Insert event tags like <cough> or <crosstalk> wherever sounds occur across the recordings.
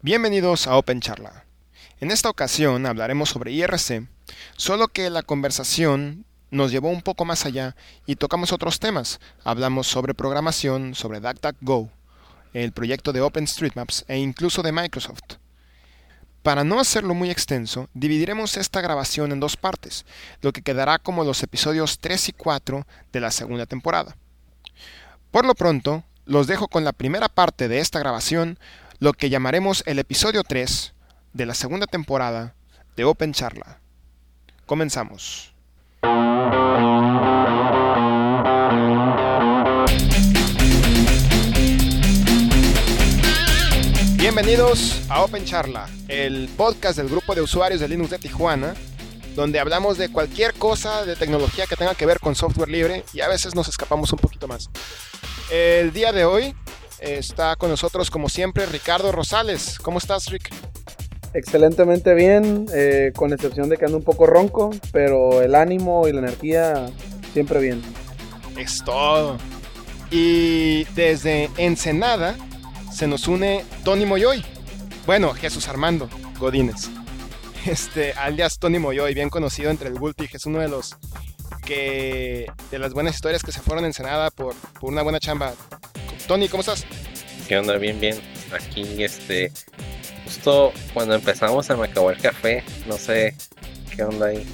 Bienvenidos a Open Charla. En esta ocasión hablaremos sobre IRC, solo que la conversación nos llevó un poco más allá y tocamos otros temas. Hablamos sobre programación, sobre DuckDuckGo, el proyecto de OpenStreetMaps e incluso de Microsoft. Para no hacerlo muy extenso, dividiremos esta grabación en dos partes, lo que quedará como los episodios 3 y 4 de la segunda temporada. Por lo pronto, los dejo con la primera parte de esta grabación, lo que llamaremos el episodio 3 de la segunda temporada de Open Charla. Comenzamos. Bienvenidos a Open Charla, el podcast del grupo de usuarios de Linux de Tijuana, donde hablamos de cualquier cosa de tecnología que tenga que ver con software libre y a veces nos escapamos un poquito más. El día de hoy está con nosotros, como siempre, Ricardo Rosales. ¿Cómo estás, Rick? Excelentemente bien, eh, con excepción de que ando un poco ronco, pero el ánimo y la energía siempre bien. Es todo. Y desde Ensenada se nos une Tony Moyoy. Bueno, Jesús Armando Godínez. Este, alias Tony Moyoy, bien conocido entre el Gulpig, es uno de los que de las buenas historias que se fueron en Ensenada por, por una buena chamba. Tony, ¿cómo estás? ¿Qué onda? Bien, bien. Aquí, este, justo cuando empezamos se me acabó el café, no sé qué onda ahí.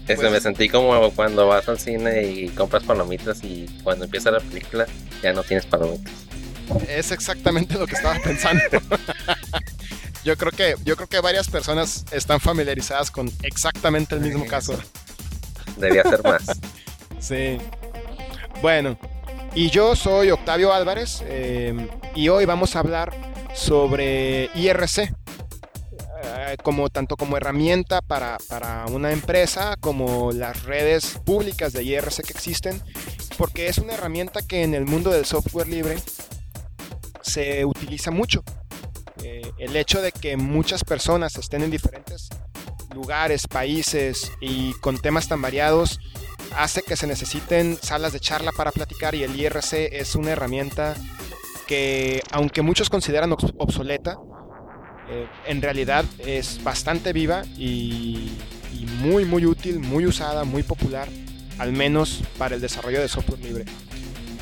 Este, Pues- me sentí como cuando vas al cine y compras palomitas y cuando empieza la película ya no tienes palomitas. Es exactamente lo que estaba pensando. <laughs> yo creo que yo creo que varias personas están familiarizadas con exactamente el mismo caso. Debería ser más. Sí. Bueno, y yo soy Octavio Álvarez eh, y hoy vamos a hablar sobre IRC. eh, Como, tanto como herramienta para, para una empresa como las redes públicas de IRC que existen, porque es una herramienta que en el mundo del software libre se utiliza mucho. Eh, el hecho de que muchas personas estén en diferentes lugares, países y con temas tan variados hace que se necesiten salas de charla para platicar y el IRC es una herramienta que aunque muchos consideran obs- obsoleta, eh, en realidad es bastante viva y, muy muy útil, muy usada, muy popular, al menos para el desarrollo de software libre.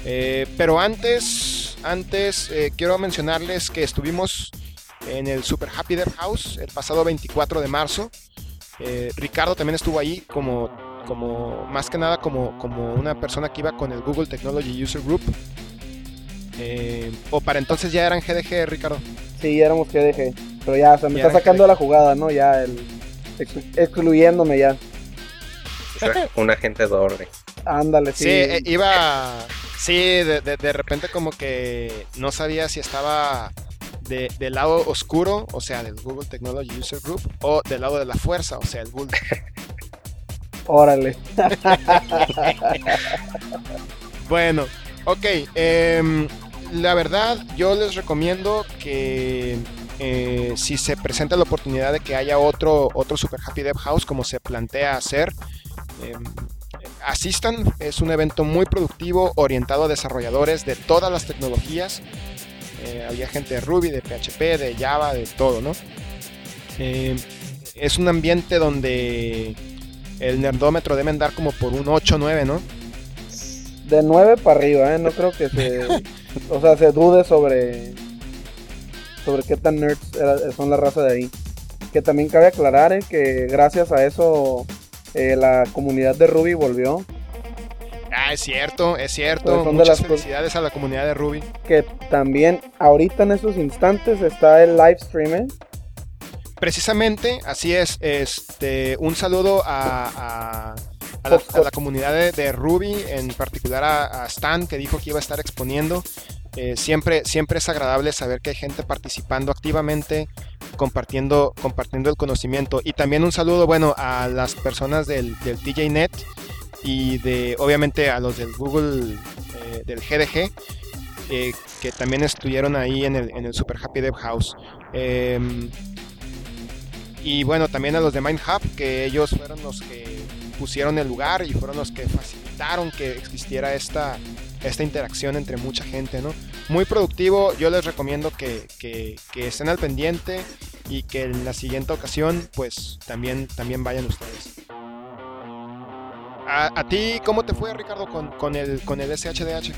Eh, pero antes, antes eh, quiero mencionarles que estuvimos en el Super Happy Dev House el pasado 24 de marzo. Ricardo también estuvo ahí como, como más que nada como, como una persona que iba con el Google Technology User Group. Eh, o para entonces ya eran GDG, Ricardo. Sí, ya éramos GDG, pero ya, o sea, me Ya está sacando GDG. la jugada, ¿no? Ya, el, exclu- excluyéndome ya. O sea, un agente doble. Ándale, Sí, sí. eh, iba. Sí, de, de- de repente como que no sabía si estaba de- del lado oscuro, o sea, del Google Technology User Group, o del lado de la fuerza, o sea, el Google. <laughs> Órale. <laughs> Bueno, ok. em, la verdad, yo les recomiendo que eh, si se presenta la oportunidad de que haya otro, otro Super Happy Dev House como se plantea hacer, em, asistan. Es un evento muy productivo, orientado a desarrolladores de todas las tecnologías. Eh, había gente de Ruby, de PHP, de Java, de todo, ¿no? Em, es un ambiente donde el nerdómetro debe andar como por un 8 9, ¿no? De 9 para arriba, ¿eh? No creo que se. o sea, se dude sobre. Sobre qué tan nerds son la raza de ahí. Que también cabe aclarar, ¿eh? Que gracias a eso. eh, la comunidad de Ruby volvió. Ah, es cierto, es cierto. Pues Muchas felicidades a la comunidad de Ruby. Que también ahorita en esos instantes está el live stream, ¿eh? Precisamente, así es. Este, un saludo a, a- la, comunidad de, Ruby, en particular a, Stan, que dijo que iba a estar exponiendo. Eh, siempre, siempre es agradable saber que hay gente participando activamente, compartiendo, compartiendo el conocimiento. Y también un saludo, bueno, a las personas del, del TJNet y de, obviamente, a los del Google, eh, del GDG, eh, que también estuvieron ahí en el, en el Super Happy Dev House. Y bueno, también a los de MindHub, que ellos fueron los que pusieron el lugar y fueron los que facilitaron que existiera esta, esta interacción entre mucha gente, ¿no? muy productivo. Yo les recomiendo que, que, estén al pendiente y que en la siguiente ocasión pues también, también vayan ustedes. ¿A, a ti cómo te fue Ricardo con, con, el, con el SHDH?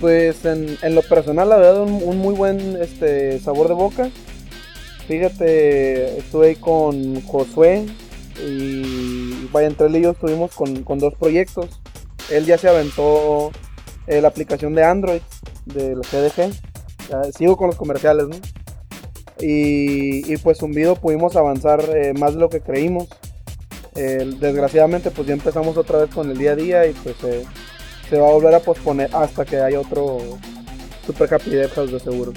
Pues en, en lo personal la verdad un, un muy buen este, sabor de boca. Fíjate, estuve ahí con Josué y vaya, entre él y yo estuvimos con, con dos proyectos. Él ya se aventó eh, la aplicación de Android del GDG. Ya, sigo con los comerciales, ¿no? Y, y pues zumbido pudimos avanzar eh, más de lo que creímos. Desgraciadamente pues ya empezamos otra vez con el día a día y pues eh, se va a volver a posponer hasta que haya otro Super Happy de seguro.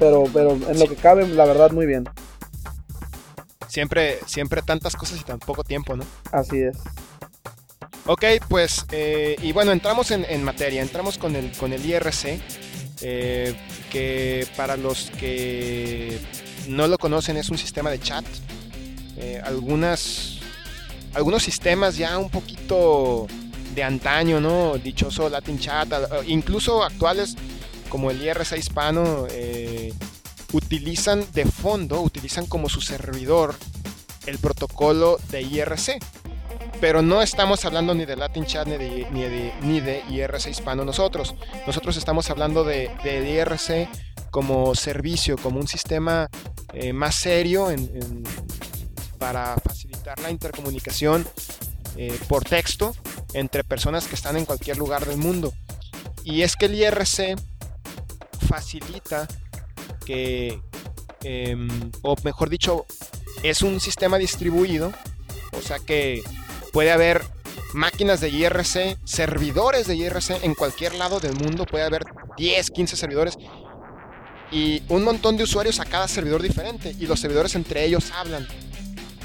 Pero, pero en lo que cabe, la verdad, muy bien. Siempre, siempre tantas cosas y tan poco tiempo, ¿no? Así es. Ok, pues, eh, y bueno, entramos en, en, materia, entramos con el, con el IRC, eh, que para los que no lo conocen es un sistema de chat. Eh, algunas, algunos sistemas ya un poquito de antaño, ¿no? Dichoso Latin Chat, incluso actuales como el IRC hispano, eh, utilizan de fondo, utilizan como su servidor el protocolo de IRC. Pero no estamos hablando ni de Latin Chat ni de, ni de, IRC hispano nosotros. Nosotros estamos hablando de, de IRC como servicio, como un sistema eh, más serio para facilitar la intercomunicación eh, por texto entre personas que están en cualquier lugar del mundo. Y es que el IRC facilita que, eh, o mejor dicho, es un sistema distribuido, o sea que puede haber máquinas de IRC, servidores de IRC en cualquier lado del mundo, puede haber 10, 15 servidores y un montón de usuarios a cada servidor diferente y los servidores entre ellos hablan.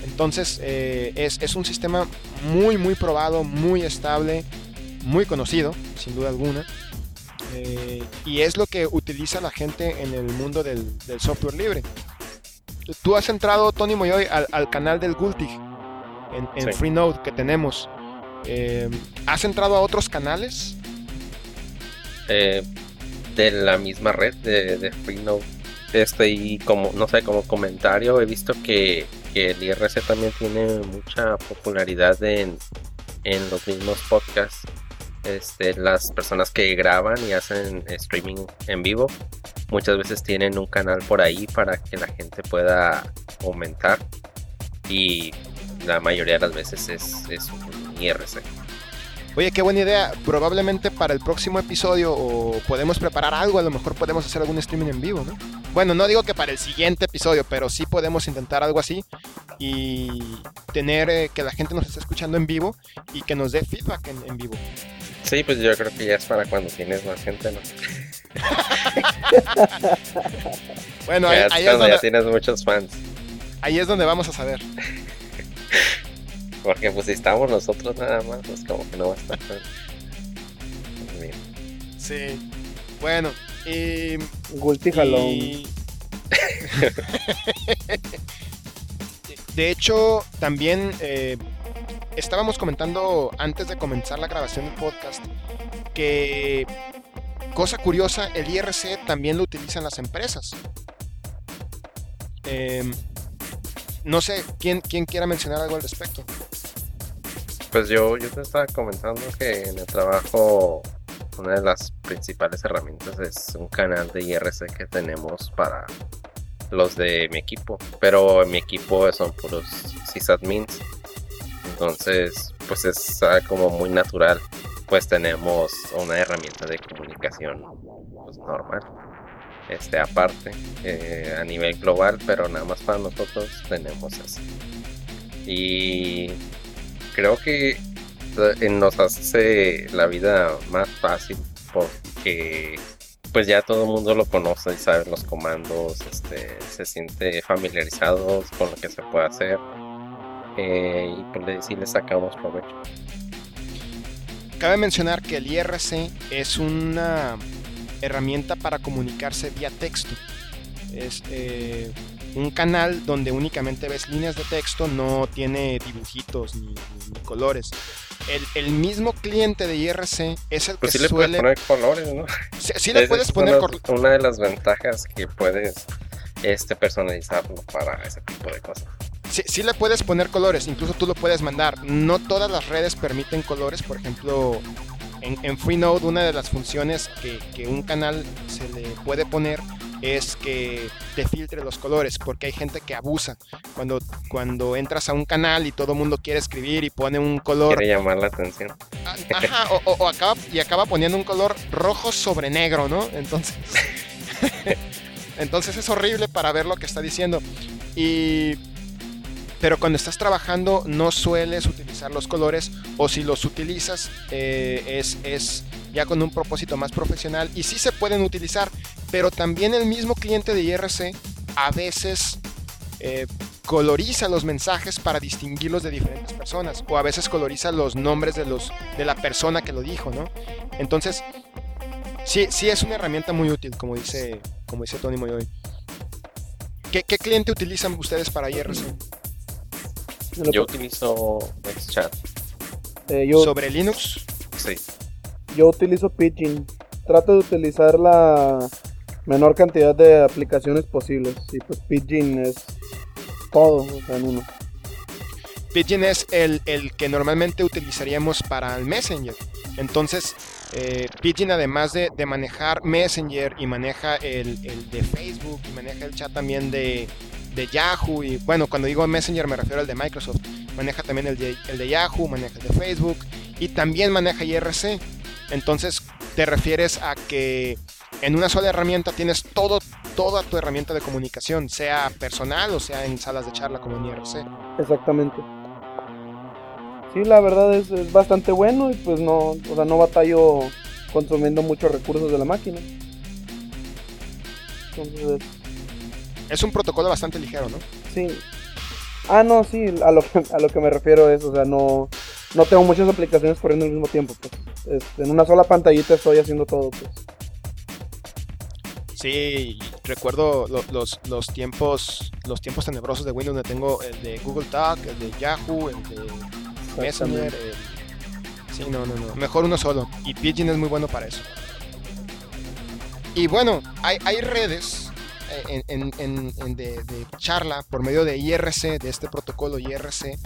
Entonces eh, es, es, un sistema muy muy probado, muy estable, muy conocido, sin duda alguna. Eh, y es lo que utiliza la gente en el mundo del, del software libre. Tú has entrado, Tony Moyoy, al, al canal del Gultig en, en sí. Freenode que tenemos. Eh, ¿Has entrado a otros canales? Eh, de la misma red de, de Freenode. Este, y como, no sé, como comentario, he visto que, que el IRC también tiene mucha popularidad en, en los mismos podcasts. Este, las personas que graban y hacen streaming en vivo muchas veces tienen un canal por ahí para que la gente pueda aumentar y la mayoría de las veces es, es un IRC. Oye, qué buena idea. Probablemente para el próximo episodio o podemos preparar algo, a lo mejor podemos hacer algún streaming en vivo, ¿no? Bueno, no digo que para el siguiente episodio, pero sí podemos intentar algo así y tener eh, que la gente nos esté escuchando en vivo y que nos dé feedback en, en vivo. Sí, pues yo creo que ya es para cuando tienes más gente, ¿no? <laughs> bueno, ahí, ahí es donde ya tienes muchos fans. Ahí es donde vamos a saber. <laughs> Porque pues si estamos nosotros nada más, pues como que no va a estar bien. Sí. Bueno, y... Gulti y... <laughs> de hecho, también eh, estábamos comentando antes de comenzar la grabación del podcast que, cosa curiosa, el IRC también lo utilizan las empresas. Eh, no sé, ¿quién, ¿quién quiera mencionar algo al respecto? Pues yo, yo te estaba comentando que en el trabajo una de las principales herramientas es un canal de IRC que tenemos para los de mi equipo, pero en mi equipo son puros sysadmins, entonces pues es como muy natural, pues tenemos una herramienta de comunicación pues, normal, este aparte eh, a nivel global, pero nada más para nosotros tenemos eso. Y creo que nos hace la vida más fácil porque pues ya todo el mundo lo conoce y sabe los comandos, este, se siente familiarizado con lo que se puede hacer eh, y pues sí le sacamos provecho. Cabe mencionar que el IRC es una herramienta para comunicarse vía texto. Es, eh, un canal donde únicamente ves líneas de texto, no tiene dibujitos ni, ni colores. El, el, mismo cliente de IRC es el pues que sí le suele... puedes poner colores, ¿no? Sí, sí le puedes es poner... cor- una de las ventajas que puedes este personalizarlo para ese tipo de cosas. Sí, sí le puedes poner colores, incluso tú lo puedes mandar. No todas las redes permiten colores, por ejemplo, en, en Freenode una de las funciones que, que un canal se le puede poner es que te filtre los colores, porque hay gente que abusa. Cuando, cuando entras a un canal y todo el mundo quiere escribir y pone un color, Quiere llamar la atención. a- ajá, o, o- o acaba, y acaba poniendo un color rojo sobre negro, ¿no? Entonces, <laughs> entonces es horrible para ver lo que está diciendo. Y pero cuando estás trabajando no sueles utilizar los colores o si los utilizas eh, es, es ya con un propósito más profesional y sí se pueden utilizar, pero también el mismo cliente de IRC a veces eh, coloriza los mensajes para distinguirlos de diferentes personas o a veces coloriza los nombres de, los, de la persona que lo dijo, ¿no? Entonces, sí, sí es una herramienta muy útil, como dice, como dice Tony Moyoy. ¿Qué, ¿Qué cliente utilizan ustedes para IRC? Yo utilizo XChat, eh, yo, Sobre Linux, sí. yo utilizo Pidgin. Trato de utilizar la menor cantidad de aplicaciones posibles. Y pues Pidgin es todo en uno. Pidgin es el, el que normalmente utilizaríamos para el Messenger. Entonces, eh, Pidgin además de, de manejar Messenger y maneja el, el de Facebook y maneja el chat también de, de Yahoo y bueno, cuando digo Messenger me refiero al de Microsoft. Maneja también el de, el de Yahoo, maneja el de Facebook y también maneja IRC. Entonces, te refieres a que en una sola herramienta tienes todo, toda tu herramienta de comunicación, sea personal o sea en salas de charla como en IRC. Exactamente. Sí, la verdad es, es bastante bueno y pues no, o sea, no batallo consumiendo muchos recursos de la máquina. Entonces, Es un protocolo bastante ligero, ¿no? sí. Ah, no, sí, a lo, que- a lo que me refiero es, o sea, no, no tengo muchas aplicaciones corriendo al mismo tiempo. Pues. Este, en una sola pantallita estoy haciendo todo. Pues. Sí, recuerdo lo- los, los tiempos los tiempos tenebrosos de Windows donde tengo el de Google Talk, el de Yahoo, el de Messenger. El- Sí, no, no, no. Mejor uno solo. Y Pidgin es muy bueno para eso. Y bueno, hay, hay redes en, en- en- de, charla por medio de IRC, de este protocolo IRC,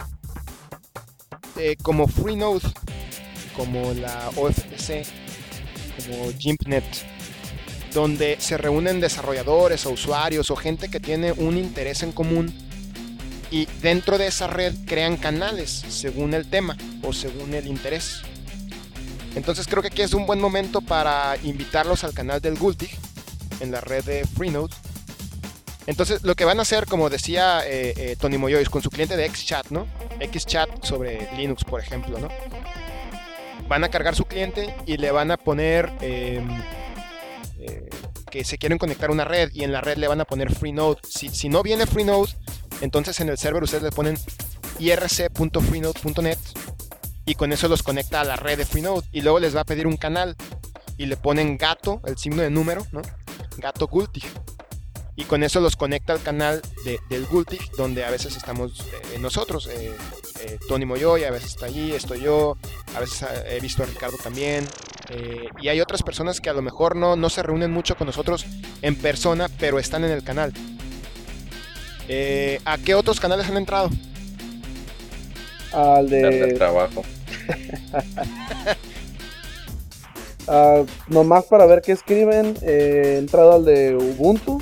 eh, como Freenode, como la OFTC, como GIMPNet, donde se reúnen desarrolladores o usuarios o gente que tiene un interés en común y dentro de esa red crean canales según el tema o según el interés. Entonces creo que aquí es un buen momento para invitarlos al canal del Gultig en la red de Freenode. Entonces lo que van a hacer, como decía eh, eh, Tony Moyois, con su cliente de XChat, ¿no? XChat sobre Linux, por ejemplo, ¿no? Van a cargar su cliente y le van a poner em, eh, que se quieren conectar a una red y en la red le van a poner Freenode. Si, si no viene Freenode, entonces en el server ustedes le ponen irc.freenode.net y con eso los conecta a la red de Freenode y luego les va a pedir un canal y le ponen gato, el signo de número, ¿no? Gato Gultig. Y con eso los conecta al canal de- del Gultig, donde a veces estamos eh, nosotros, eh, eh, Tony Moyoy, a veces está allí, estoy yo, a veces eh, he visto a Ricardo también. eh, y hay otras personas que a lo mejor no, no se reúnen mucho con nosotros en persona, pero están en el canal. Eh, ¿A qué otros canales han entrado? Al Del de. trabajo. <laughs> ah, nomás para ver qué escriben. eh, he entrado al de Ubuntu.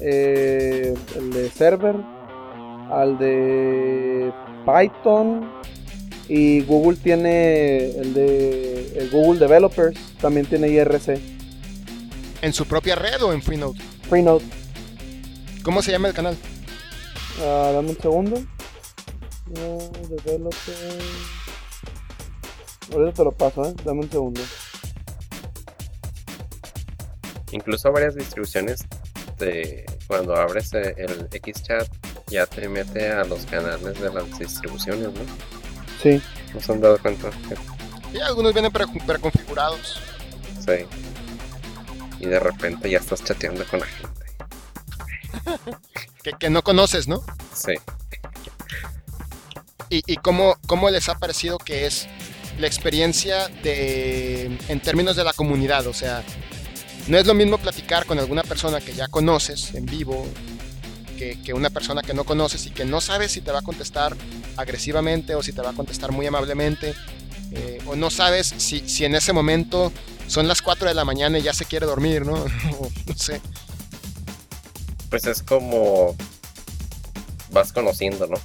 Eh, el de server. Al de Python. Y Google tiene el de el Google Developers. También tiene IRC. ¿En su propia red o en Freenode? Freenode. ¿Cómo se llama el canal? Ah, dame un segundo. No, developer. Ahorita te lo paso, ¿eh? Dame un segundo. Incluso varias distribuciones de cuando abres eh, el XChat ya te mete a los canales de las distribuciones, ¿no? Sí. ¿No se han dado cuenta? Y algunos vienen pre- preconfigurados. Sí. Y de repente ya estás chateando con la gente. <laughs> que, no conoces, ¿no? Sí. ¿Y, y cómo, cómo les ha parecido que es la experiencia de, en términos de la comunidad? O sea, no es lo mismo platicar con alguna persona que ya conoces en vivo que, que, una persona que no conoces y que no sabes si te va a contestar agresivamente o si te va a contestar muy amablemente. Eh, o no sabes si, si en ese momento son las 4 de la mañana y ya se quiere dormir, ¿no? <laughs> no sé. Pues es como vas conociendo, ¿no?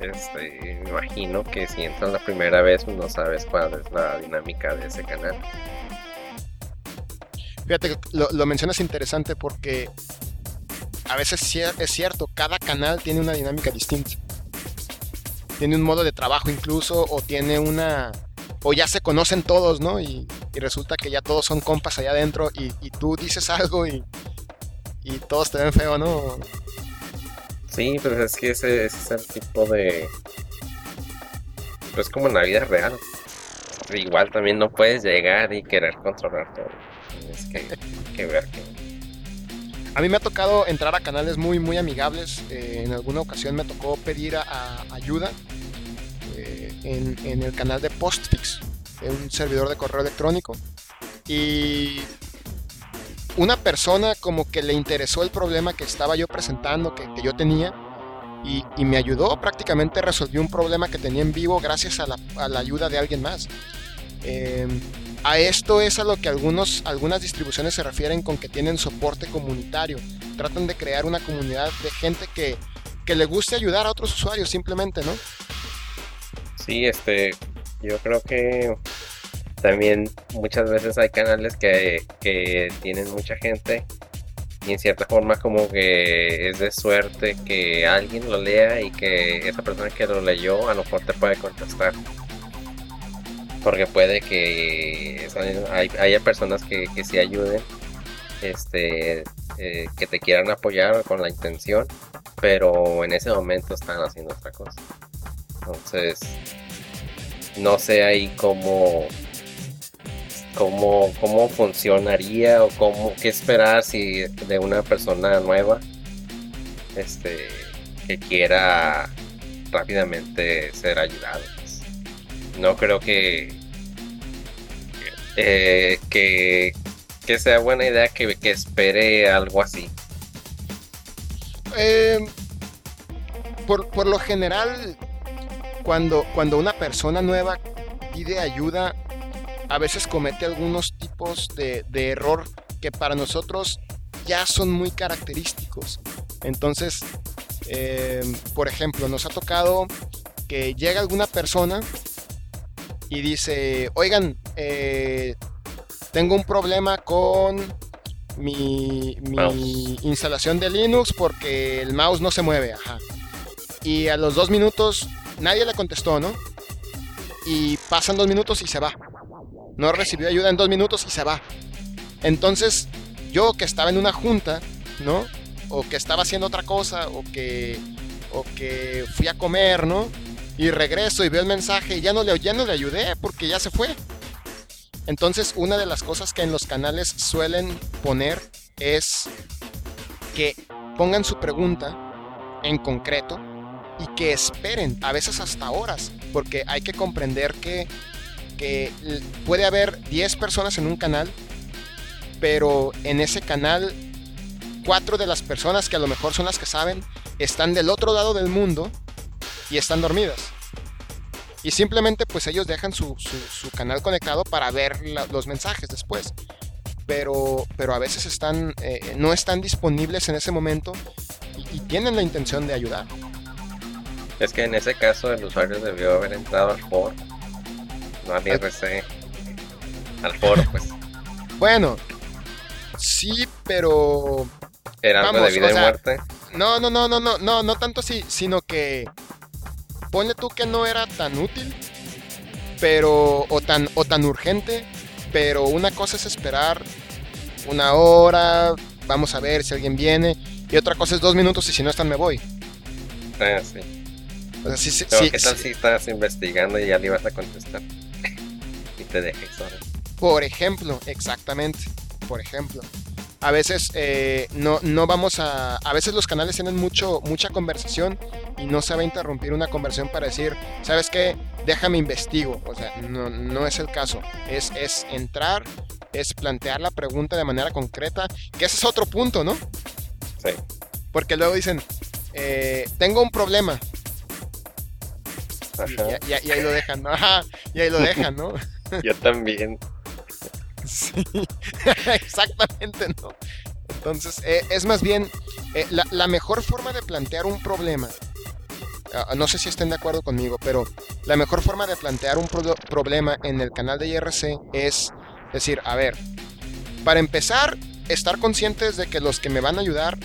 Este, imagino que si entras la primera vez pues no sabes cuál es la dinámica de ese canal. Fíjate lo, lo mencionas interesante porque a veces es cierto, cada canal tiene una dinámica distinta. Tiene un modo de trabajo incluso, o tiene una... O ya se conocen todos, ¿no? Y, resulta que ya todos son compas allá adentro y, tú dices <laughs> algo y, y todos te ven feo, ¿no? Sí, pero es que ese, es el tipo de... Pues como en la vida real. Igual también no puedes llegar y querer controlar todo. Tienes que, que ver que a mí me ha tocado entrar a canales muy, muy amigables. Eh, en alguna ocasión me tocó pedir ayuda eh, en, el canal de Postfix, un servidor de correo electrónico. Y una persona como que le interesó el problema que estaba yo presentando, que, yo tenía, y, me ayudó. Prácticamente resolvió un problema que tenía en vivo gracias a la, ayuda de alguien más. Eh, a esto es a lo que algunos, algunas distribuciones se refieren con que tienen soporte comunitario. Tratan de crear una comunidad de gente que, le guste ayudar a otros usuarios simplemente, ¿no? Sí, este, yo creo que también muchas veces hay canales que, que tienen mucha gente y en cierta forma como que es de suerte que alguien lo lea y que esa persona que lo leyó a lo mejor te puede contestar porque puede que haya personas que, que sí ayuden, este, eh, que te quieran apoyar con la intención, pero en ese momento están haciendo otra cosa. Entonces, no sé ahí cómo, cómo, cómo funcionaría o cómo qué esperar si de una persona nueva este, que quiera rápidamente ser ayudado no creo que, eh, que, que, sea buena idea que, que espere algo así. Eh, por, por, lo general, cuando, cuando una persona nueva pide ayuda, a veces comete algunos tipos de, de error que para nosotros ya son muy característicos. Entonces, eh, por ejemplo, nos ha tocado que llega alguna persona y dice, oigan, eh, tengo un problema con mi, instalación de Linux porque el mouse no se mueve. Ajá. Y a los dos minutos nadie le contestó, ¿no? Y pasan dos minutos y se va. No recibió ayuda en dos minutos y se va. Entonces, yo que estaba en una junta, ¿no? O que estaba haciendo otra cosa, o que, o que fui a comer, ¿no? Y regreso y veo el mensaje y ya no le, ya no le ayudé porque ya se fue. Entonces, una de las cosas que en los canales suelen poner es que pongan su pregunta en concreto y que esperen, a veces hasta horas, porque hay que comprender que, que puede haber 10 personas en un canal, pero en ese canal, cuatro de las personas que a lo mejor son las que saben, están del otro lado del mundo y están dormidas. Y simplemente pues ellos dejan su, canal conectado para ver los mensajes después. Pero, pero a veces están, eh, no están disponibles en ese momento y, tienen la intención de ayudar. Es que en ese caso el usuario debió haber entrado al foro, no al IRC, al foro pues. <laughs> Bueno, sí, pero... Era algo de vida y muerte. No, no, no, no, no, no, no tanto así, sino que ponle tú que no era tan útil, pero, o tan, o tan urgente, pero una cosa es esperar una hora, vamos a ver si alguien viene, y otra cosa es dos minutos y si no están me voy. Ah, sí. O sea, sí, sí, ¿qué tal si estás investigando y ya le ibas a contestar? <laughs> y te dejes Por ejemplo, exactamente, por ejemplo. A veces eh, no, no vamos a... A veces los canales tienen mucho, mucha conversación y no se va a interrumpir una conversación para decir, ¿sabes qué? Déjame investigo. O sea, no, no es el caso. Es, es entrar, es plantear la pregunta de manera concreta, que ese es otro punto, ¿no? Sí. Porque luego dicen, eh, tengo un problema. Y, Ajá. y- y ahí lo dejan, ¿no? <laughs> Ajá, y ahí lo dejan, ¿no? <laughs> Yo también. <laughs> Exactamente, ¿no? Entonces, eh, es más bien eh, la, mejor forma de plantear un problema. ah, no sé si estén de acuerdo conmigo, pero la mejor forma de plantear un pro- problema en el canal de IRC es decir, a ver, para empezar, estar conscientes de que los que me van a ayudar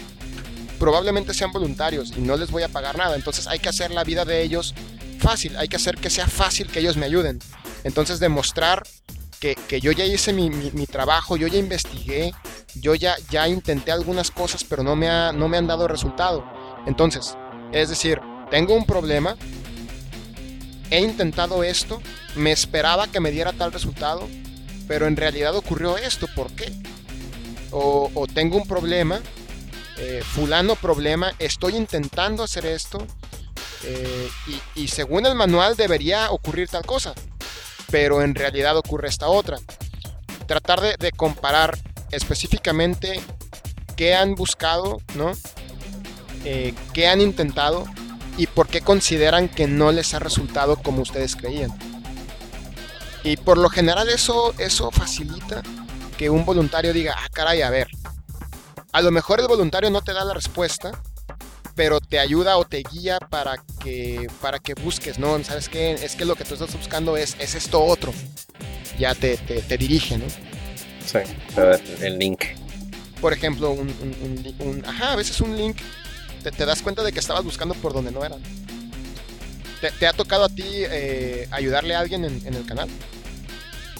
probablemente sean voluntarios y no les voy a pagar nada. Entonces hay que hacer la vida de ellos fácil, hay que hacer que sea fácil que ellos me ayuden. Entonces demostrar que, yo ya hice mi, trabajo, yo ya investigué, yo ya, ya intenté algunas cosas, pero no me, ha- no me han dado resultado. Entonces, es decir, tengo un problema, he intentado esto, me esperaba que me diera tal resultado, pero en realidad ocurrió esto, ¿por qué? O, tengo un problema, eh, fulano problema, estoy intentando hacer esto, eh, y según el manual debería ocurrir tal cosa, pero en realidad ocurre esta otra. Tratar de, comparar específicamente qué han buscado, ¿no? Eh, qué han intentado y por qué consideran que no les ha resultado como ustedes creían. Y por lo general eso, eso facilita que un voluntario diga, ah, caray, a ver. A lo mejor el voluntario no te da la respuesta, pero te ayuda o te guía para que, para que busques, ¿no? ¿Sabes qué? Es que lo que tú estás buscando es, es esto otro. Ya te, te, te dirige, ¿no? Sí. El link. Por ejemplo, un, un- un li- un- ajá, a veces un link, te, te das cuenta de que estabas buscando por donde no era. ¿Te, te ha tocado a ti eh, ayudarle a alguien en, en el canal?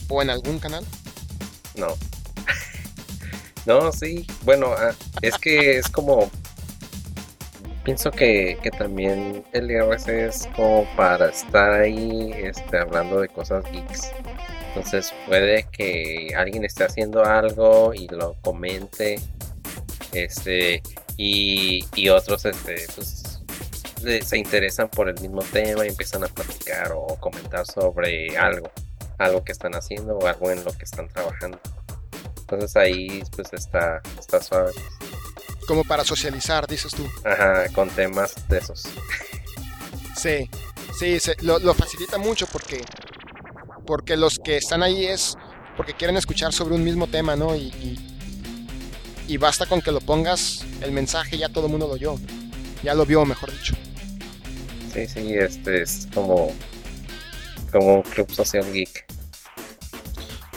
¿O en algún canal? No. <laughs> No, sí. Bueno, ah, es que es como. Pienso que, que también el IRC es como para estar ahí este, hablando de cosas geeks. Entonces puede que alguien esté haciendo algo y lo comente. Este. Y, y otros este, pues, se interesan por el mismo tema y empiezan a platicar o comentar sobre algo. Algo que están haciendo o algo en lo que están trabajando. Entonces ahí pues está, está suave. Como para socializar, dices tú. Ajá, con temas de esos. Sí, sí, se- lo, lo facilita mucho porque, porque los que están ahí es porque quieren escuchar sobre un mismo tema, ¿no? Y, y, y basta con que lo pongas, el mensaje ya todo el mundo lo oyó. Ya lo vio, mejor dicho. Sí, sí, este es como, como un club social geek.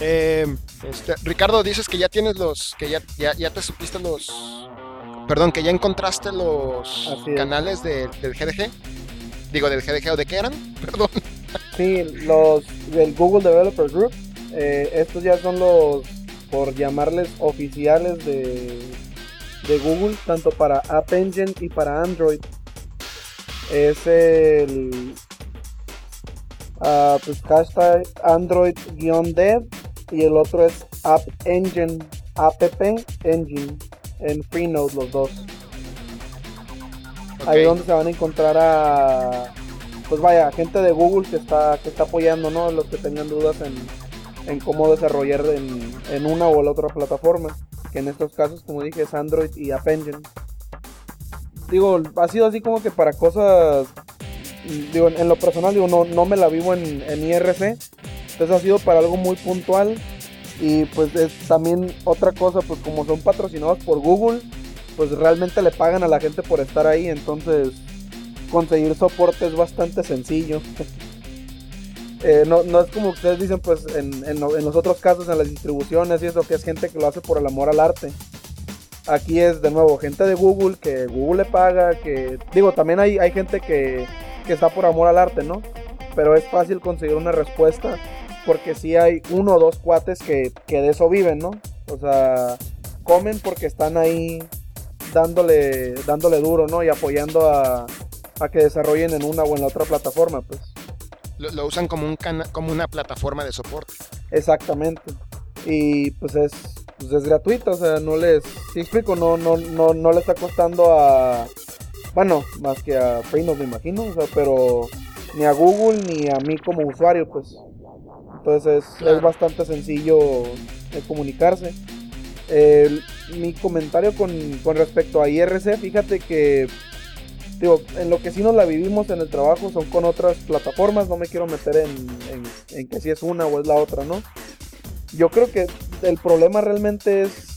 Eh, este, Ricardo, dices que ya tienes los, que ya, ya, ya te supiste los, perdón, que ya encontraste los canales de- del GDG. Digo, del GDG o de qué eran, <laughs> perdón. Sí, los del Google Developer Group, eh, estos ya son los, por llamarles oficiales de, de Google, tanto para App Engine y para Android. Es el ah, pues hashtag Android-dev y el otro es App Engine, App Engine, en Freenode los dos. Ahí es donde se van a encontrar a pues vaya, gente de Google que está, que está apoyando, ¿no? Los que tengan dudas en, en cómo desarrollar en, en una o la otra plataforma. Que en estos casos, como dije, es Android y App Engine. Digo, ha sido así como que para cosas. Digo, en lo personal, digo, no, no me la vivo en, en IRC. Entonces ha sido para algo muy puntual. Y pues es también otra cosa, pues como son patrocinados por Google, pues realmente le pagan a la gente por estar ahí. Entonces conseguir soporte es bastante sencillo. <laughs> Eh, no, no es como ustedes dicen, pues en, en, en los otros casos, en las distribuciones y eso, que es gente que lo hace por el amor al arte. Aquí es de nuevo gente de Google, que Google le paga, que digo, también hay, hay gente que, que está por amor al arte, ¿no? Pero es fácil conseguir una respuesta, porque sí hay uno o dos cuates que, que de eso viven, ¿no? O sea, comen porque están ahí dándole, dándole duro, ¿no? Y apoyando a, a que desarrollen en una o en la otra plataforma, pues. Lo, lo usan como, un cana- como una plataforma de soporte. Exactamente. Y pues es, pues es gratuita, o sea, no les, si explico, no, no, no, no le está costando a, bueno, más que a Freenode me imagino, o sea, pero ni a Google ni a mí como usuario, pues. Entonces es, es bastante sencillo de comunicarse. El- mi comentario con, con respecto a IRC, fíjate que digo, en lo que sí nos la vivimos en el trabajo son con otras plataformas, no me quiero meter en, en- en que si es una o es la otra, ¿no? Yo creo que el problema realmente es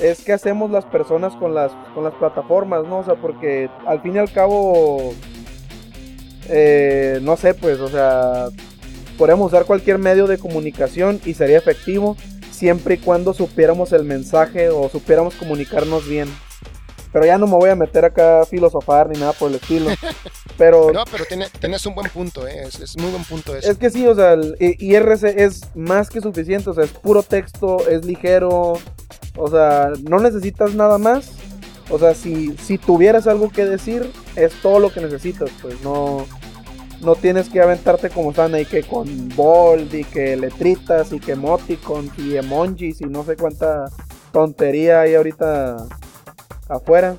es que hacemos las personas con las con las plataformas, ¿no? O sea, porque al fin y al cabo eh, no sé, pues, o sea, podemos usar cualquier medio de comunicación y sería efectivo siempre y cuando supiéramos el mensaje o supiéramos comunicarnos bien. Pero ya no me voy a meter acá a filosofar ni nada por el estilo. <laughs> Pero No, pero tiene- tienes un buen punto, ¿eh? es, es muy buen punto eso. es que sí, o sea, el IRC es más que suficiente, o sea, es puro texto, es ligero, o sea, no necesitas nada más. O sea, si, si tuvieras algo que decir, es todo lo que necesitas, pues no, no tienes que aventarte como están ahí que con bold y que letritas y que emoticons y emojis y no sé cuánta tontería hay ahorita afuera.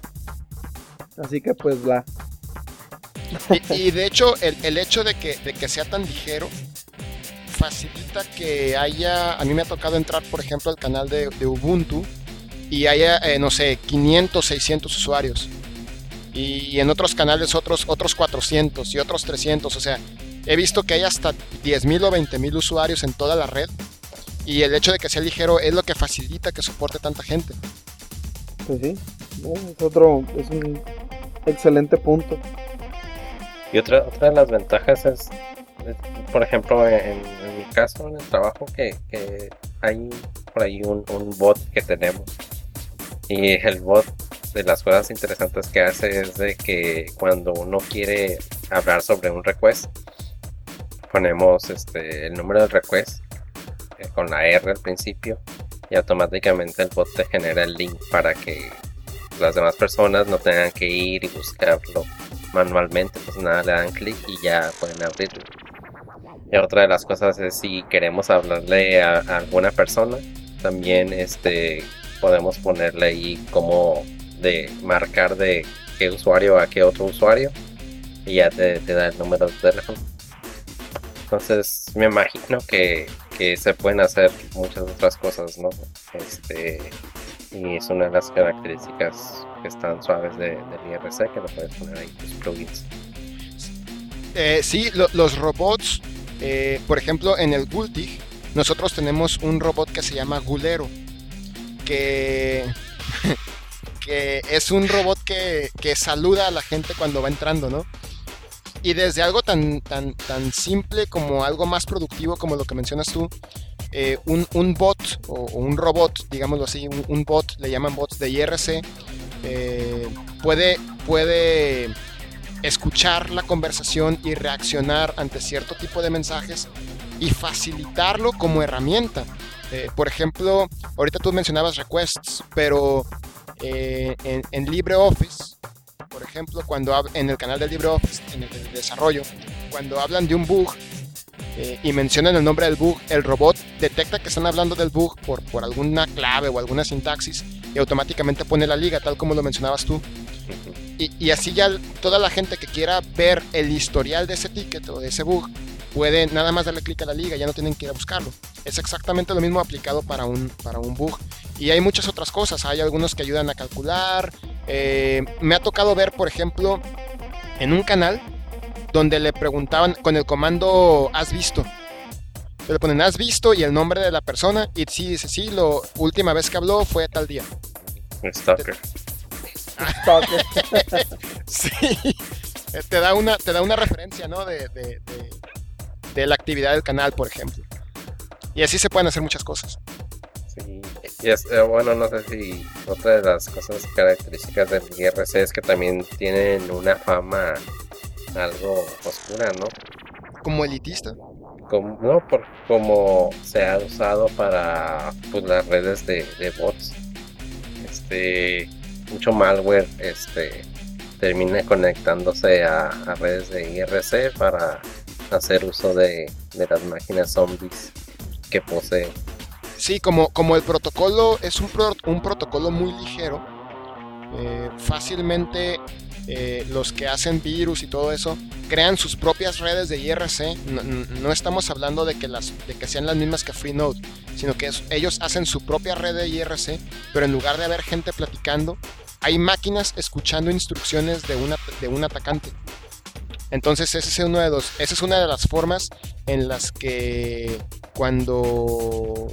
Así que pues la... Y, de hecho, el, el hecho de que, de que sea tan ligero facilita que haya. A mí me ha tocado entrar, por ejemplo, al canal de, de Ubuntu y haya, eh, no sé, 500, 600 usuarios. Y en otros canales otros, otros 400 y otros 300. O sea, he visto que hay hasta 10.000 o 20.000 usuarios en toda la red. Y el hecho de que sea ligero es lo que facilita que soporte tanta gente. Pues sí, es otro, es un excelente punto. Y otra, otra de las ventajas es, es, por ejemplo, en, en mi caso, en el trabajo, que, que hay por ahí un, un bot que tenemos. Y el bot, de las cosas interesantes que hace es de que cuando uno quiere hablar sobre un request, ponemos este, el número del request eh, con la R al principio y automáticamente el bot te genera el link para que las demás personas no tengan que ir y buscarlo manualmente, pues nada, le dan clic y ya pueden abrirlo. Y otra de las cosas es si queremos hablarle a, alguna persona, también este podemos ponerle ahí como de marcar de qué usuario a qué otro usuario y ya te, te da el número de teléfono. Entonces me imagino que, que se pueden hacer muchas otras cosas, ¿no? Este, y es una de las características que están suaves de, del IRC que lo puedes poner ahí tus plugins. Eh, sí, lo- los robots, eh, por ejemplo, en el Gultig, nosotros tenemos un robot que se llama Gulero, que, <laughs> es un robot que, que saluda a la gente cuando va entrando, ¿no? Y desde algo tan, tan, tan simple como algo más productivo como lo que mencionas tú, eh, un, un bot o, un robot, digámoslo así, un, un bot, le llaman bots de IRC, eh, puede, puede escuchar la conversación y reaccionar ante cierto tipo de mensajes y facilitarlo como herramienta. Eh, por ejemplo, ahorita tú mencionabas requests, pero eh, en, en LibreOffice, por ejemplo, cuando en el canal de LibreOffice, en el de desarrollo, cuando hablan de un bug eh, y mencionan el nombre del bug, el robot detecta que están hablando del bug por, por alguna clave o alguna sintaxis y automáticamente pone la liga, tal como lo mencionabas tú. Y, y así ya toda la gente que quiera ver el historial de ese ticket o de ese bug puede nada más darle clic a la liga, ya no tienen que ir a buscarlo. Es exactamente lo mismo aplicado para un, para un bug. Y hay muchas otras cosas, hay algunos que ayudan a calcular. eh, me ha tocado ver, por ejemplo, en un canal donde le preguntaban con el comando has visto. Le ponen has visto y el nombre de la persona y sí dice sí, lo última vez que habló fue tal día. Stalker. Stalker. <laughs> Sí, te da una, te da una referencia, ¿no? De, de, de- de la actividad del canal, por ejemplo. Y así se pueden hacer muchas cosas. Sí. Y es, eh, bueno, no sé si otra de las cosas características del IRC es que también tienen una fama algo oscura, ¿no? Como elitista. Como, no, por como se ha usado para pues, las redes de, de bots. Este, mucho malware este, termina conectándose a, a redes de IRC para hacer uso de, de las máquinas zombies que posee. Sí, como, como el protocolo es un, pro- un protocolo muy ligero, eh, fácilmente eh, los que hacen virus y todo eso crean sus propias redes de IRC. No, estamos hablando de que, las, de que sean las mismas que Freenode, sino que ellos hacen su propia red de IRC, pero en lugar de haber gente platicando, hay máquinas escuchando instrucciones de, una, de un atacante. Entonces ese es uno de los, esa es una de las formas en las que cuando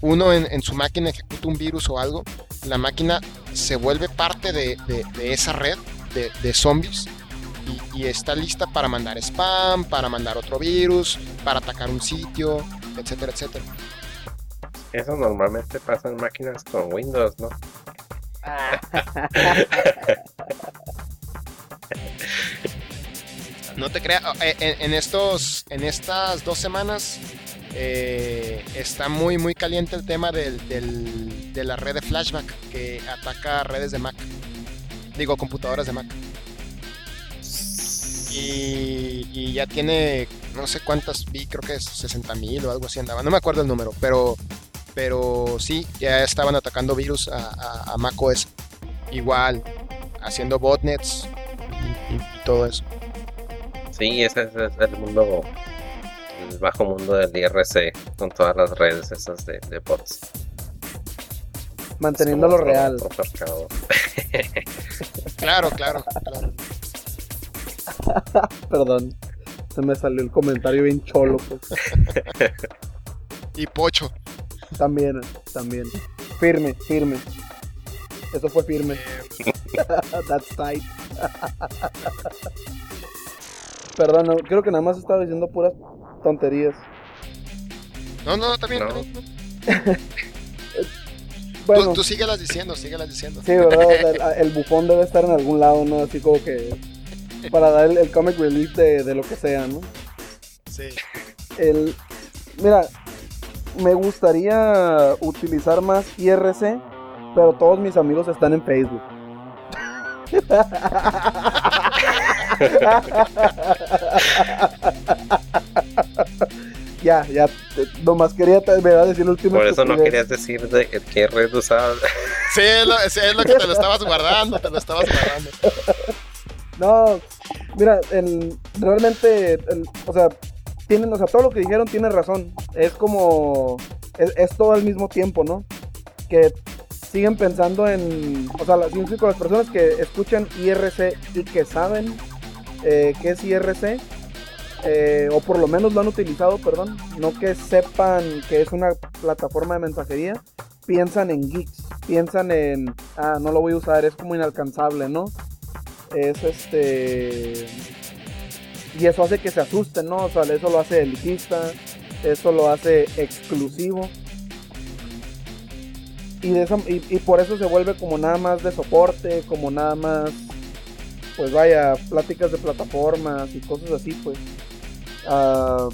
uno en, en su máquina ejecuta un virus o algo, la máquina se vuelve parte de, de- de esa red de, de zombies y, y está lista para mandar spam, para mandar otro virus, para atacar un sitio, etcétera, etcétera. Eso normalmente pasa en máquinas con Windows, ¿no? <laughs> <laughs> No te creas, eh, en, en estos, en estas dos semanas eh, está muy muy caliente el tema de la red de flashback que ataca redes de Mac, digo computadoras de Mac. Y, ya tiene no sé cuántas vi, creo que es 60 mil o algo así andaba, no me acuerdo el número, pero pero sí, ya estaban atacando virus a, a macOS. Igual, haciendo botnets y todo eso. Sí, ese es es el mundo, el bajo mundo del IRC, con todas las redes esas de, de bots. Manteniéndolo real. otro mercado. <laughs> Claro, claro, claro. <laughs> Perdón. Se me salió el comentario bien cholo, pues. Y Pocho. También, también. Firme, firme. Eso fue firme. <laughs> That's tight. Perdón, no, creo que nada más estaba diciendo puras tonterías. No, no, también. No. también. <laughs> Bueno, Tú, tú síguelas diciendo, síguelas diciendo. sí, ¿verdad? O sea, el, el bufón debe estar en algún lado, ¿no? Así como que para dar el, el comic relief de, de lo que sea, ¿no? Sí. El, mira, me gustaría utilizar más IRC, pero todos mis amigos están en Facebook. <laughs> <laughs> ya, ya, nomás quería te- me va a decir el último. Por eso no querías decir de qué red usabas. Sí, es lo, sí, es lo que te lo estabas guardando, te lo estabas guardando. No, mira, el, realmente, el- o sea, tienen, o sea, todo lo que dijeron tiene razón. Es como, es, es todo al mismo tiempo, ¿no? Que siguen pensando en, o sea, las, las personas que escuchan IRC y que saben eh, qué es IRC, eh, o por lo menos lo han utilizado, perdón, no que sepan que es una plataforma de mensajería, piensan en geeks, piensan en, ah, no lo voy a usar, es como inalcanzable, ¿no? es este y eso hace que se asusten, ¿no? O sea, eso lo hace elitista, eso lo hace exclusivo. Y, de esa- y, y por eso se vuelve como nada más de soporte, como nada más, pues vaya, pláticas de plataformas y cosas así, pues. Ah,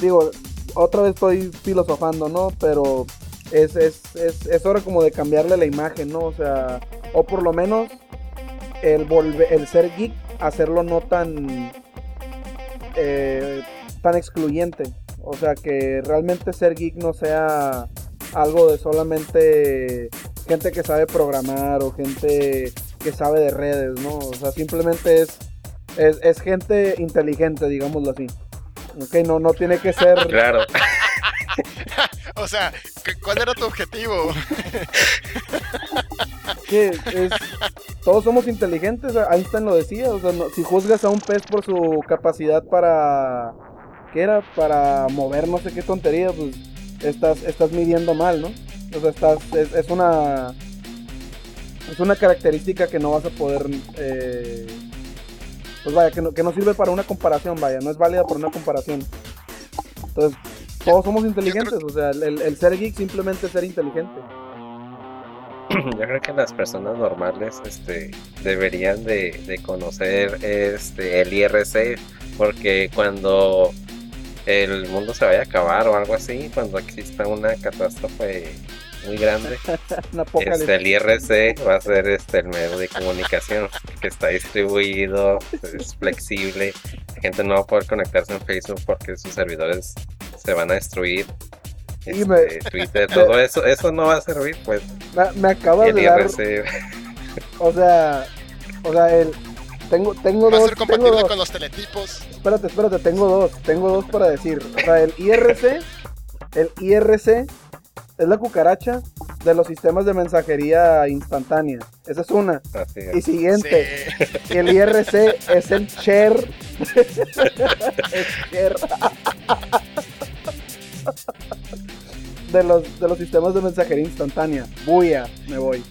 digo, otra vez estoy filosofando, ¿no? Pero es, es, es, es hora como de cambiarle la imagen, ¿no? O sea, o por lo menos el, el ser geek, hacerlo no tan, eh, tan excluyente. O sea, que realmente ser geek no sea algo de solamente gente que sabe programar o gente que sabe de redes, ¿no? O sea, simplemente es, es, es gente inteligente, digámoslo así. Ok, no, no tiene que ser... <laughs> Claro. <laughs> O sea, ¿cu- ¿cuál era tu objetivo? <laughs> que es, todos somos inteligentes, Einstein lo decía, o sea, no- si juzgas a un pez por su capacidad para, ¿qué era? Para mover no sé qué tontería, pues estás, estás midiendo mal, ¿no? O sea, estás, es, es una, es una característica que no vas a poder, eh, pues vaya, que no, que no sirve para una comparación, vaya, no es válida para una comparación. Entonces, todos somos inteligentes, o sea, el, el ser geek simplemente es ser inteligente. <clears throat> Yo creo que las personas normales este, deberían de, de conocer este, el IRC porque cuando el mundo se vaya a acabar o algo así, cuando exista una catástrofe muy grande, <laughs> este, el IRC va a ser este, el medio de comunicación que está distribuido, es flexible, la gente no va a poder conectarse en Facebook porque sus servidores se van a destruir este, <laughs> me- Twitter, todo eso, eso no va a servir, pues. Me, me de dar, IRC, o sea, o sea, el, tengo, tengo Va a dos, ser tengo compatible dos. con los teletipos. Espérate, espérate, tengo dos, tengo dos para decir. O sea, el IRC, el IRC es la cucaracha de los sistemas de mensajería instantánea. Esa es una. así Y siguiente, Sí. el IRC es el share. es share. De los, de los sistemas de mensajería instantánea. Buya, me voy.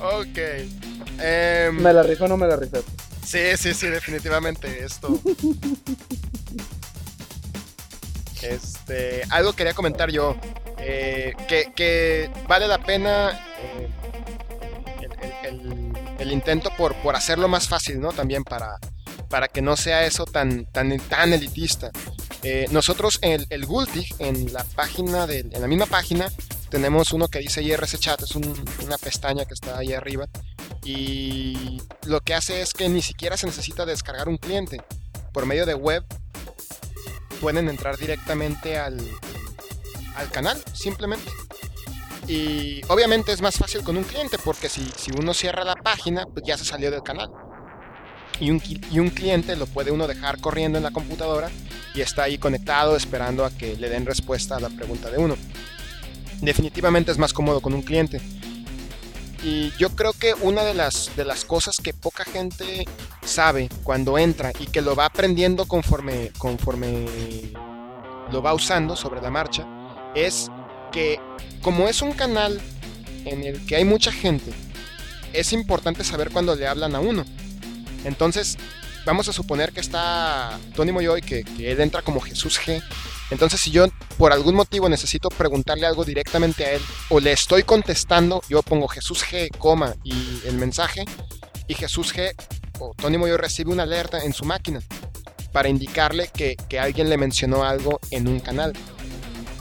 Ok. Em, ¿Me la rifo o no me la rifé? Sí, sí, sí, definitivamente esto. Este, algo quería comentar yo, eh, que, vale la pena eh, el, intento por, por hacerlo más fácil, ¿no? También para, para que no sea eso tan, tan, elitista. Eh, nosotros en el, Gultig, en la página, del- en la misma página, tenemos uno que dice IRC Chat, es un- una pestaña que está ahí arriba y lo que hace es que ni siquiera se necesita descargar un cliente. Por medio de web pueden entrar directamente al, al canal, simplemente. Y obviamente es más fácil con un cliente porque si, si uno cierra la página, pues ya se salió del canal. Y un, y un cliente lo puede uno dejar corriendo en la computadora y está ahí conectado esperando a que le den respuesta a la pregunta de uno. Definitivamente es más cómodo con un cliente. Y yo creo que una de las, de las cosas que poca gente sabe cuando entra y que lo va aprendiendo conforme, conforme lo va usando sobre la marcha es que como es un canal en el que hay mucha gente, es importante saber cuando le hablan a uno. Entonces, vamos a suponer que está Tony Moyoy, que, que él entra como Jesús G. Entonces, si yo por algún motivo necesito preguntarle algo directamente a él o le estoy contestando, yo pongo Jesús G, coma y el mensaje y Jesús G o Tony Moyo recibe una alerta en su máquina para indicarle que, que alguien le mencionó algo en un canal.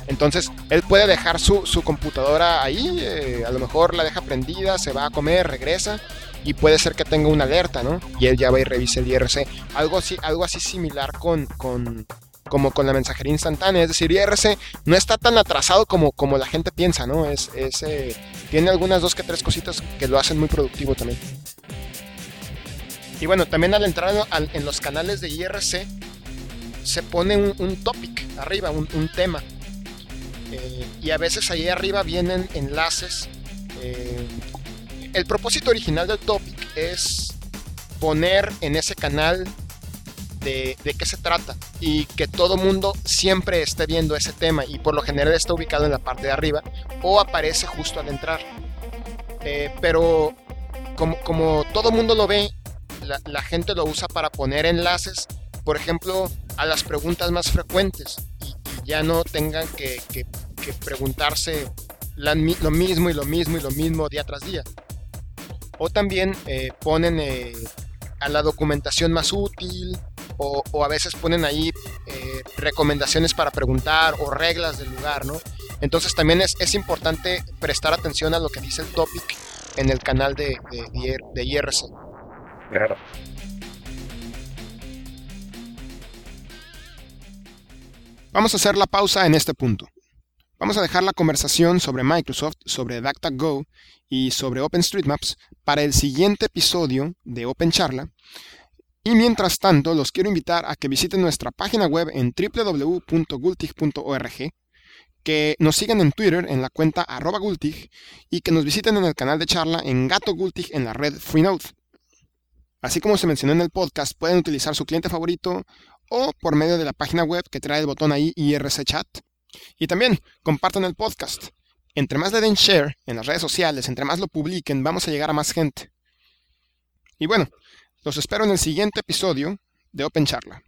Entonces, él puede dejar su, su computadora ahí, eh, a lo mejor la deja prendida, se va a comer, regresa y puede ser que tenga una alerta, ¿no? Y él ya va y revisa el IRC. Algo así, algo así similar con, con, como con la mensajería instantánea. Es decir, IRC no está tan atrasado como, como la gente piensa, ¿no? Es, eh, tiene algunas dos que tres cositas que lo hacen muy productivo también. Y bueno, también al entrar en los canales de IRC se pone un, topic arriba, un, un tema. Eh, y a veces ahí arriba vienen enlaces. eh, el propósito original del topic es poner en ese canal de, qué se trata y que todo mundo siempre esté viendo ese tema y por lo general está ubicado en la parte de arriba o aparece justo al entrar. Eh, pero como, como todo mundo lo ve, la, gente lo usa para poner enlaces, por ejemplo, a las preguntas más frecuentes y, ya no tengan que, que- preguntarse lo mismo y lo mismo y lo mismo día tras día. O también eh, ponen eh, a la documentación más útil o, o a veces ponen ahí eh, recomendaciones para preguntar o reglas del lugar, ¿no? Entonces también es, es importante prestar atención a lo que dice el topic en el canal de, de IRC. Claro. Vamos a hacer la pausa en este punto. Vamos a dejar la conversación sobre Microsoft, sobre DuckDuckGo y sobre OpenStreetMaps para el siguiente episodio de Open Charla. Y mientras tanto, los quiero invitar a que visiten nuestra página web en www.gultig.org, que nos sigan en Twitter en la cuenta arroba Gultig y que nos visiten en el canal de charla en Gato Gultig en la red Freenode. Así como se mencionó en el podcast, pueden utilizar su cliente favorito o por medio de la página web que trae el botón ahí IRC Chat. Y también compartan el podcast. Entre más le den share en las redes sociales, entre más lo publiquen, vamos a llegar a más gente. Y bueno, los espero en el siguiente episodio de Open Charla.